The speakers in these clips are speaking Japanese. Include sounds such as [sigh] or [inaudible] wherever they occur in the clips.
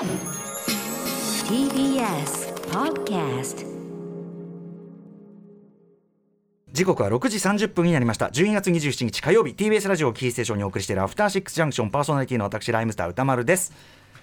TBS Podcast 時刻は6時30分になりました。12月27日火曜日 TBS ラジオキーステーションにお送りしているアフターシックスジャンクションパーソナリティの私ライムスター歌丸です。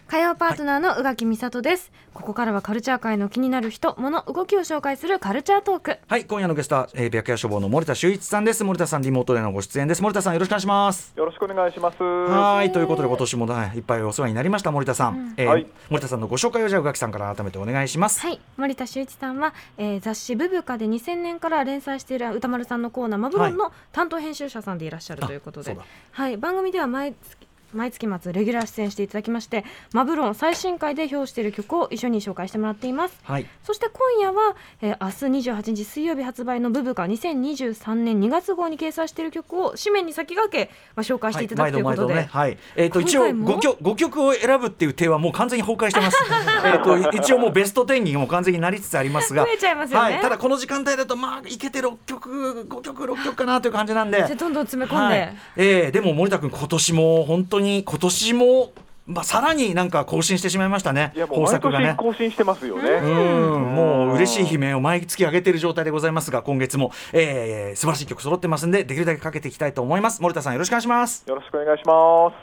火曜パートナーの宇垣美里です、ここからはカルチャー界の気になる人物動きを紹介するカルチャートーク。はい今夜のゲストは、えー、白夜処方の森田修一さんです。森田さんリモートでのご出演です。森田さんよろしくお願いします。よろしくお願いします。はいということで今年も、ね、いっぱいお世話になりました森田さん、えーはい。森田さんのご紹介をじゃあ宇垣さんから改めてお願いします。はい。森田修一さんは、えー雑誌「ブブカ」で2000年から連載している歌丸さんのコーナー「マブロン」の担当編集者さんでいらっしゃるということで、あそうだ。はい、番組では毎月毎月末レギュラー出演していただきまして「マブロン」最新回で表している曲を一緒に紹介してもらっています。はい。そして今夜は、えー明日28日水曜日発売の「ブブカ」2023年2月号に掲載している曲を紙面に先駆け、まあ、紹介していただくということで、ね、はい、えっ、と一応今回も？五曲五曲を選ぶっていう手はもう完全に崩壊してます。[laughs] えっと一応もうベスト10にもう完全になりつつありますが、増えちゃいますよね。はい、ただこの時間帯だとまあいけて六曲五曲六曲かなという感じなんで、どんどん詰め込んで、はい、えーでも森田君今年も本当に今年もまあさらになんか更新してしまいましたね。いやもう毎豊作がね年。更新してますよね。うんもう嬉しい悲鳴を毎月上げている状態でございますが今月も、えー、素晴らしい曲揃ってますんでできるだけかけていきたいと思います森田さんよろしくお願いしますよろしくお願いします。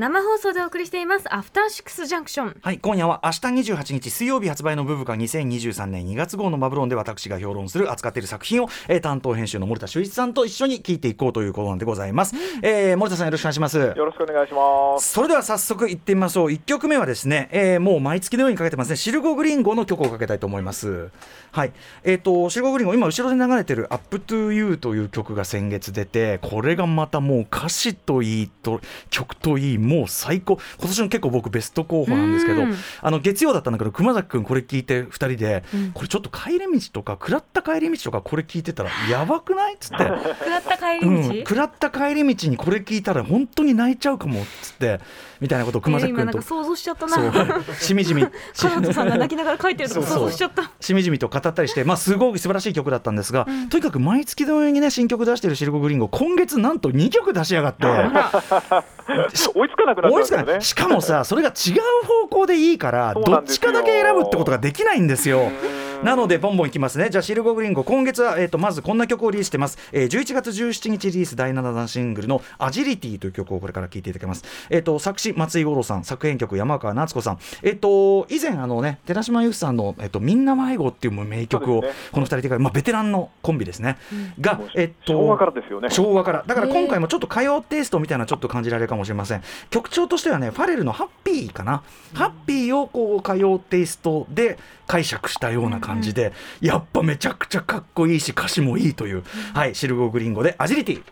生放送でお送りしていますアフターシックスジャンクションはい、今夜は明日28日水曜日発売のブブカ2023年2月号のバブロンで私が評論する扱っている作品を、えー担当編集の森田修一さんと一緒に聞いていこうということなんでございます。えー森田さんよろしくお願いします。よろしくお願いします。それでは早速行ってみましょう1曲目はですね、えーもう毎月のようにかけてますねシルゴグリンゴの曲をかけたいと思いますはいえっ、とシルゴグリンゴ今後ろで流れてる「Up to You」という曲が先月出てこれがまたもう歌詞といいと曲といいもう最高。今年の結構僕ベスト候補なんですけどうん。あの月曜だったんだけど熊崎君これ聞いて2人で、これちょっと帰り道とか食らった帰り道とかこれ聞いてたらやばくない？っつって。[laughs] 食らった帰り道、うん、食らった帰り道にこれ聞いたら本当に泣いちゃうかもっつってみたいなことを熊えー崎君と、今なんか想像しちゃったな。そう。しみじみ。し [laughs] 彼女さんが泣きながら書いてるとこそうそう。想像しちゃった。しみじみと語ったりして、まあ、すごい素晴らしい曲だったんですが、とにかく毎月のようにね新曲出してるシルコグリンゴ今月なんと2曲出しやがって。[laughs] 追いつかなくなっ追いつかたんですよね。しかもさそれが違う方向でいいからどっちかだけ選ぶってことができないんですよ。なのでボンボンいきますね。じゃあシルゴグリンゴ今月は、えー、とまずこんな曲をリリースしてます、えー、11月17日リリース第7弾シングルの「アジリティ」という曲をこれから聴いていただきます、えー、と作詞松井五郎さん作編曲山川夏子さん。えっ、と以前あのね寺島由紀さんの、えーと「みんな迷子」っていう名曲を、この2人で、まあ、ベテランのコンビですね、がえっ、と昭和からですよね。昭和から。だから今回もちょっと歌謡テイストみたいなのちょっと感じられるかもしれません。曲調としてはねファレルの「ハッピー」かな、ハッピーをこう歌謡テイストで解釈したような感じで、やっぱめちゃくちゃかっこいいし歌詞もいいという、はいシルゴグリンゴでアジリティ。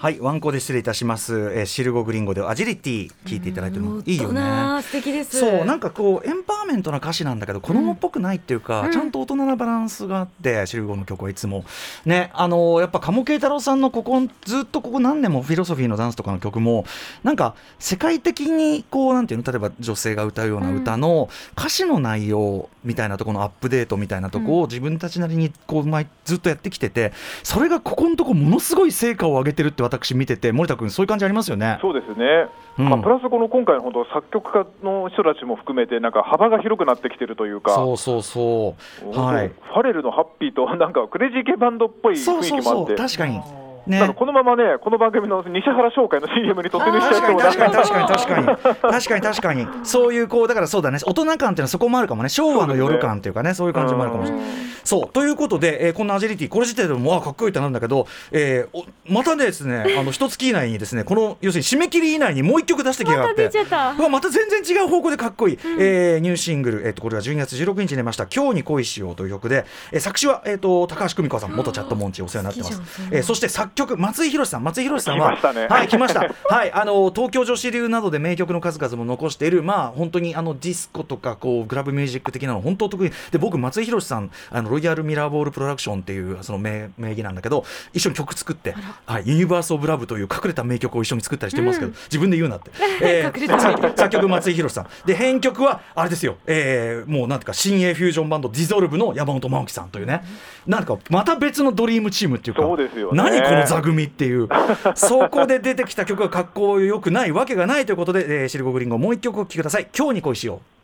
はいワンコで失礼いたします、えーシルゴグリンゴでアジリティ聞いていただいてもいいよね。素敵です。そうなんかこうエンパワーメントな歌詞なんだけど子供っぽくないっていうか、うん。ちゃんと大人なバランスがあってシルゴの曲はいつも。ねあのーやっぱ鴨慶太郎さんのここずっとここ何年もフィロソフィーのダンスとかの曲もなんか世界的にこうなんていうの例えば女性が歌うような歌の歌詞の内容みたいなところのアップデートみたいなとこを自分たちなりにこう前ずっとやってきててそれがここのとこものすごい成果を上げてるって私見てて森田君そういう感じありますよね？そうですね。うんまあプラスこの今回の本当作曲家の人たちも含めてなんか幅が広くなってきてるというか。そうそうそうはいファレルのハッピーとなんかクレイジー系バンドっぽい雰そうそうそう囲気もあって。確かにだからね。このままね、この番組の西原商会の CM に突入しちゃ確かにっても確かに確かに確かに。確かに確かに。そういうこうだからそうだね。大人感っていうのはそこもあるかもね。昭和の夜感っていうかねそういう感じもあるかもしれない。そう。ということで、えーこんなアジリティこれ自体でもわあかっこいいってなんだけど、えーおまたですねあの一月以内にですねこの要するに締め切り以内にもう一曲出してきやがまたって出ちゃった。うわまた全然違う方向でかっこいい、えーニューシングル、えー、とこれが12月16日に出ました「今日に恋しよう」という曲で、えー作詞は、えー、と高橋久美子さん元チャットモンチーお世話になってます。えーそして作曲松井宏さん松井宏さんはね。はい来ました。[laughs] はいあの東京女子流などで名曲の数々も残しているまあ本当にあのディスコとかこうグラブミュージック的なの本当得意。で僕松井宏さんあのロイヤルミラーボールプロダクションっていうその名名義なんだけど一緒に曲作ってはいユニバースオブラブという隠れた名曲を一緒に作ったりしてますけど、自分で言うなって、[laughs] えー隠れた名曲。作曲松井宏さん。で編曲はあれですよ、えーもうなんていうか新鋭フュージョンバンドディゾルブの山本直樹さんというね、なんかまた別のドリームチームっていうかそうですよね。何この座組っていう。[laughs] そこで出てきた曲がかっこよくないわけがないということで、えー、シルゴグリンゴもう一曲お聴きください。今日に恋しよう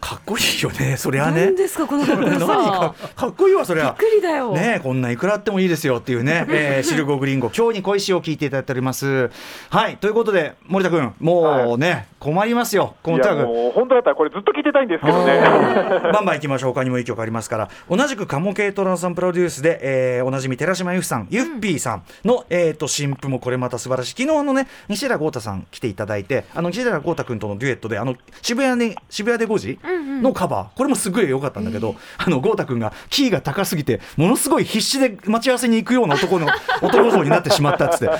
かっこいいよねそりゃね。何ですかこの [laughs] かっこよさかっこいいわそりゃ。びっくりだよ。ねえこんないくらあってもいいですよっていうね、[laughs] えー、シルゴグリンゴ今日に恋しを聞いていただいております。はいということで森田君もうね、困りますよこいのとにかくやもう本当だったらこれずっと聞いてたいんですけどね。[laughs] バンバン行きましょう他にもいい曲ありますから。同じくカモケイトランさんプロデュースで、えーおなじみ寺島由布さんユッピーさんの、えー、と新譜もこれまた素晴らしい昨日あのね西寺豪太さん来ていただいてあの西寺豪太君とのデュエットであの渋谷に渋谷で5時？のカバー、これもすごい良かったんだけど、あの豪太君がキーが高すぎてものすごい必死で待ち合わせに行くような男の [laughs] 男像になってしまったっつって。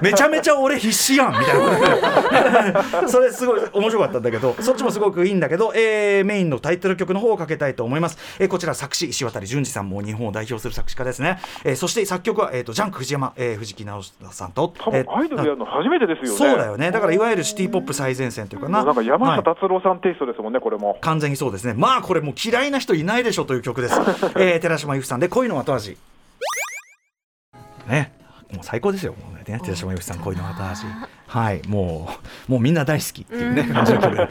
[laughs] めちゃめちゃ俺必死やんみたいな。[laughs] それすごい面白かったんだけどそっちもすごくいいんだけど、えーメインのタイトル曲の方をかけたいと思います、えーこちら作詞石渡淳二さんも日本を代表する作詞家ですね、えーそして作曲は、えー、とジャンク藤山、えー藤木直人さんと。多分アイドルやるの初めてですよね。そうだよね。だからいわゆるシティ・ポップ最前線というかな。なんか山はい。下達郎さんテイストですもんね、これも。完全にそうですね。まあこれもう嫌いな人いないでしょという曲です、[laughs] えー寺島由布さんで恋の後味。ね。もう最高ですよね寺島由布さん恋の後味。はいもうもうみんな大好きっていうね感じの曲で、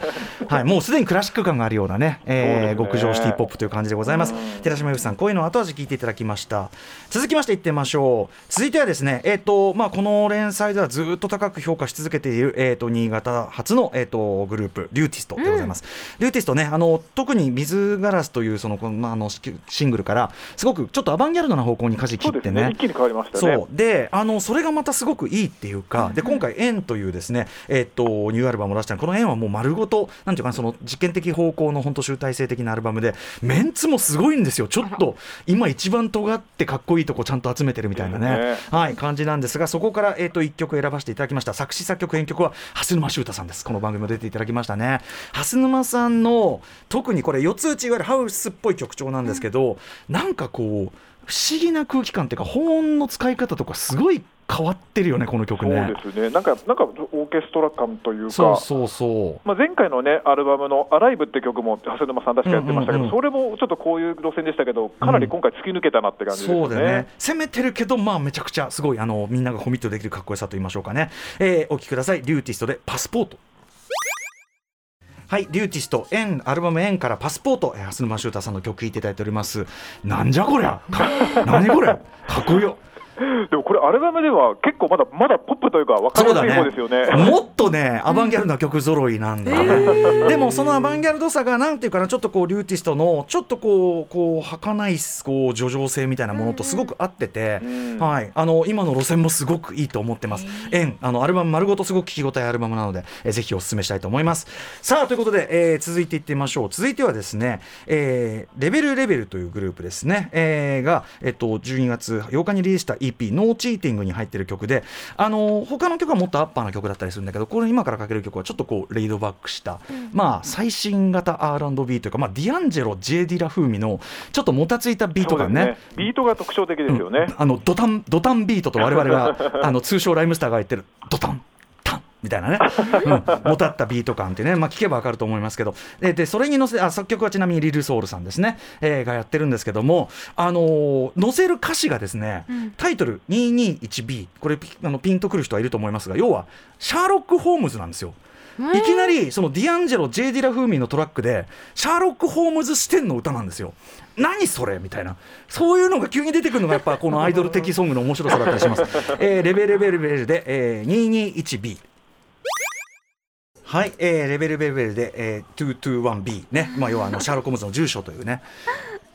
はい、もうすでにクラシック感があるようなね、えー極上シティポップという感じでございます。うん。寺島由布さん恋の後味聞いていただきました。続きましていってみましょう。続いてはですねえっ、とまあこの連載ではずっと高く評価し続けているえっ、と新潟初のえっ、とグループリューティストでございます、リューティストねあの特に水ガラスというそのこのまああのシシングルからすごくちょっとアバンギャルドな方向に舵切ってね。そうですね。一気に変わりましたね。そう。であのそれがまたすごくいいっていうか、で今回「円」というですね、えっとニューアルバムを出したのこの「円」はもう丸ごとなんていうかなその実験的方向の本当集大成的なアルバムでメンツもすごいんですよ。ちょっと今一番尖ってかっこいいとこちゃんと集めてるみたいなねはい、感じなんですがそこから、えっと1曲選ばせていただきました。作詞作曲編曲は蓮沼修太さんです。この番組も出ていただきましたね。蓮沼さんの特にこれ四つ打ちいわゆるハウスっぽい曲調なんですけど、なんかこう不思議な空気感っていうか保音の使い方とかすごい変わってるよねこの曲そうねですね。なんか、なんかオーケストラ感というか。そうそうそう。まあ、前回のね、アルバムのアライブって曲も、長谷沼さん確かやってましたけど、うんうんうん。それもちょっとこういう路線でしたけど、かなり今回突き抜けたなって感じですよね。そうだよね。攻めてるけどまあめちゃくちゃすごいあのみんながコミットできるかっこよさと言いましょうかね、えー、お聴きください。リューティストでパスポート。はい、リューティスト、エン、アルバムエンからパスポート、えー、蓮沼修太さんの曲聴いていただいております。なんじゃこりゃ、か何これ、かっこよ。[laughs] でもこれ、アルバムでは結構まだまだポップというか、分かりやすい方ですよね。[laughs] もっとね、アバンギャルドな曲揃いなんだ。でも、そのアバンギャルドさが、なんていうかな、ちょっとこう、リューティストの、ちょっとこう、こう、儚い、こう、叙情性みたいなものとすごく合ってて、うんはい、あの、今の路線もすごくいいと思ってます。エン、あの、アルバム丸ごとすごく聴き応えアルバムなので、えーぜひお勧めしたいと思います。さあ、ということで、えー続いていってみましょう。続いてはですね、えーレベルレベルというグループですね、えーが、えっと、12月8日にリリースした EP、ノーチーティングに入ってる曲で、あの他の曲はもっとアッパーな曲だったりするんだけど、これ今からかける曲はちょっとこう、レイドバックした、まあ、最新型 R&B というか、まあ、ディアンジェロ、ジェイ・ディラ風味の、ちょっともたついたビート感ね。そうですビートが特徴的ですよね。あのドタンドタンビートと我々が [laughs] あの通称ライムスターが言ってるドタンみたいなね、うん、もたったビート感ってね、まあ、聞けば分かると思いますけど。ででそれに乗せあ作曲はちなみにリルソールさんですね、えーがやってるんですけども、あのー乗せる歌詞がですね、タイトル 221B これピあのピンとくる人はいると思いますが要はシャーロック・ホームズなんですよ。いきなりそのディアンジェロ・ジェイ・ディラ風味のトラックでシャーロック・ホームズ視点の歌なんですよ。何それ？みたいな。そういうのが急に出てくるのがやっぱこのアイドル的ソングの面白さだったりします。えーレベルレベルレベルで、えー、221B はい、えーレベルレベルで、えー、221B ね、まあ、要はあのシャーロック・ホームズの住所というね。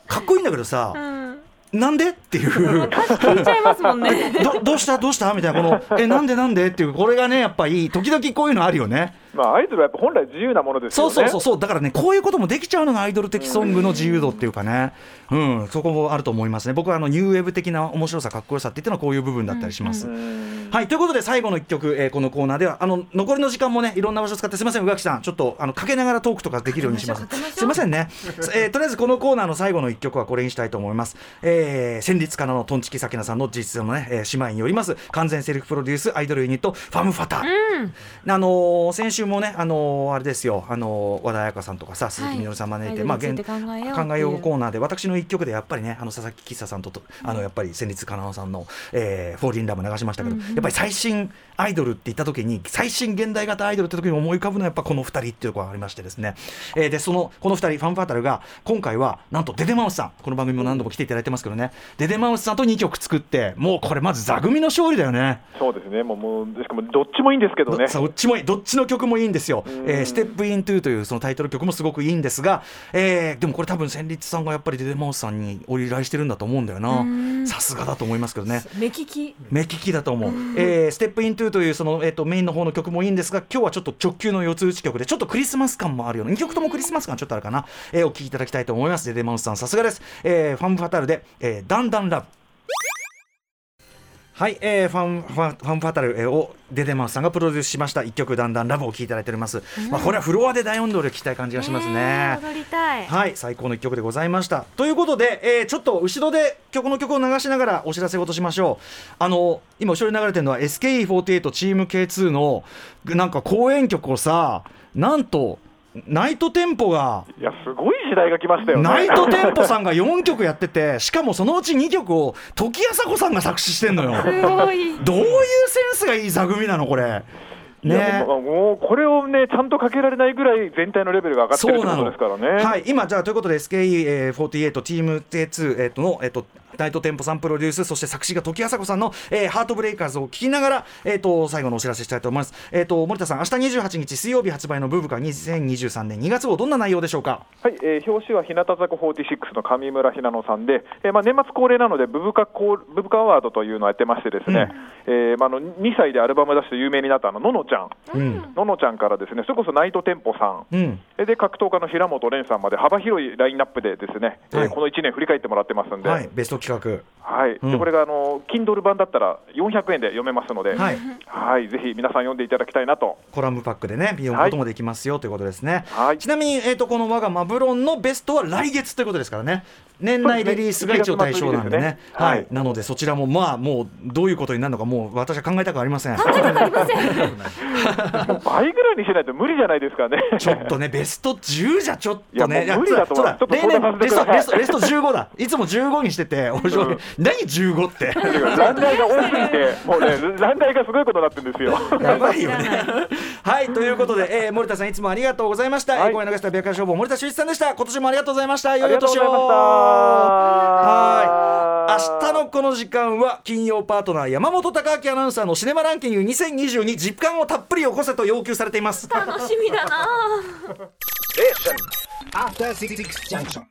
かっこいいんだけどさ、なんで？っていう。聞いちゃいますもんね。[laughs] どどうした？どうした？みたいな。このえなんで？なんで？っていう。これがねやっぱいい。時々こういうのあるよね。まあ、アイドルはやっぱ本来自由なものですよね。そうそうそうそう。だからねこういうこともできちゃうのがアイドル的ソングの自由度っていうかね、うん、そこもあると思いますね。僕はあのニューウェブ的な面白さかっこよさって言ってのはこういう部分だったりします。うん。はいということで最後の一曲、えーこのコーナーではあの残りの時間もねいろんな場所使ってすみません。宇垣さんちょっとあのかけながらトークとかできるようにします。すみませんね、えーとりあえずこのコーナーの最後の一曲はこれにしたいと思います、えー、戦慄かなのトンチキさきなさんの実質のね、えー姉妹によります完全セルフプロデュースアイドルユニットファムファタ、あのー先週週もねあのーあれですよ。あのー和田彩香さんとかさ鈴木みのるさん招いて、まあアイドルについて考えようっていう。考えようコーナーで私の一曲でやっぱりねあの佐々木喫茶さんととあのやっぱり戦慄かなさんの「えー、フォーリンラブ」流しましたけど、やっぱり最新アイドルって言った時に最新現代型アイドルって時に思い浮かぶのはやっぱこの2人っていうところがありましてですね、えーでそのこの2人ファンファタルが今回はなんとデデマウスさん。この番組も何度も来ていただいてますけどね。デデマウスさんと2曲作ってもうこれまず座組の勝利だよね。そうですね、もうもうしかもどっちもいいんですけどね。どどっちもいい。どっちの曲もいいんですよ。えー、ステップイントゥというそのタイトル曲もすごくいいんですが、えーでもこれ多分戦慄さんがやっぱりデデマウスさんにお依頼してるんだと思うんだよな。さすがだと思いますけどね。目利き。目利きだと思う、えーステップイントゥというその、えー、とメインの方の曲もいいんですが今日はちょっと直球の四つ打ち曲でちょっとクリスマス感もあるような2曲ともクリスマス感ちょっとあるかな、えーお聴きいただきたいと思います。デデマウスさんさすがです、えーファンファタルで、えー、ダンダンラブはい、えー、ファンファンファンファタルえーをデデマウスさんがプロデュースしました。一曲だんだんラブを聴いていただいております、まあこれはフロアで大音量で聴きたい感じがしますね。踊りたい。はい最高の一曲でございました。ということで、えーちょっと後ろで曲の曲を流しながらお知らせ事しましょう。あの今後ろに流れてるのは SKE48 チーム K2 のなんか公演曲をさなんとナイトテンポがいや、すごい時代が来ましたよね。ナイトテンポさんが4曲やってて [laughs] しかもそのうち2曲を時あさこさんが作詞してんのよ。すごい。どういうセンスがいい座組なのこれ。ね。もうもうこれをね、ちゃんとかけられないぐらい全体のレベルが上がってるってことですからね。はい、今、じゃあということで SKE48 チーム T2、えっとの、えっとナイトテンポさんプロデュースそして作詞が時あさこさんの、えーハートブレイカーズを聞きながら、えっと最後のお知らせしたいと思います、えっと森田さん明日28日水曜日発売のブーブカ2023年2月号どんな内容でしょうか？はい、えー表紙は日向坂46の上村ひなのさんで、えーまあ、年末恒例なのでブブカコブブカアワードというのをやってましてですね、えーまあ、あの2歳でアルバム出して有名になったあのののちゃん、うん。ののちゃんからですね、それこそナイトテンポさん、うん。えーで格闘家の平本蓮さんまで幅広いラインナップでですね、えーはい。この1年振り返ってもらってますんで、はい。ベスト企画。はい。うん。でこれがあの Kindle 版だったら400円で読めますので、はい。はい。ぜひ皆さん読んでいただきたいなと。コラムパックでね読むこともできますよ、ということですね、はい。ちなみに、えー、とこの我がマブロンのベストは来月ということですからね年内リリースが一応対象なんでねそうですね1月末はいなのでそちらもまあもうどういうことになるのかもう私は考えたくありません倍ぐらいにしないと無理じゃないですかね。ちょっとね、ベスト10じゃちょっとね、いや無理だと思う例年相談さレストせてくださいレストレスト15だ、いつも15にしてて、面白いうん何15って？乱題が多すぎて、もうね、乱題がすごいことになってるんですよ。やばいよね。はい、ということで、えー森田さん、いつもありがとうございました。はいえー、声流した白夜消防、森田修一さんでした。今年もありがとうございました。良いお年を。はい。明日のこの時間は金曜パートナー山本貴明アナウンサーのシネマランキング2022実感をたっぷり起こせと要求されています。楽しみだな After Six Junction.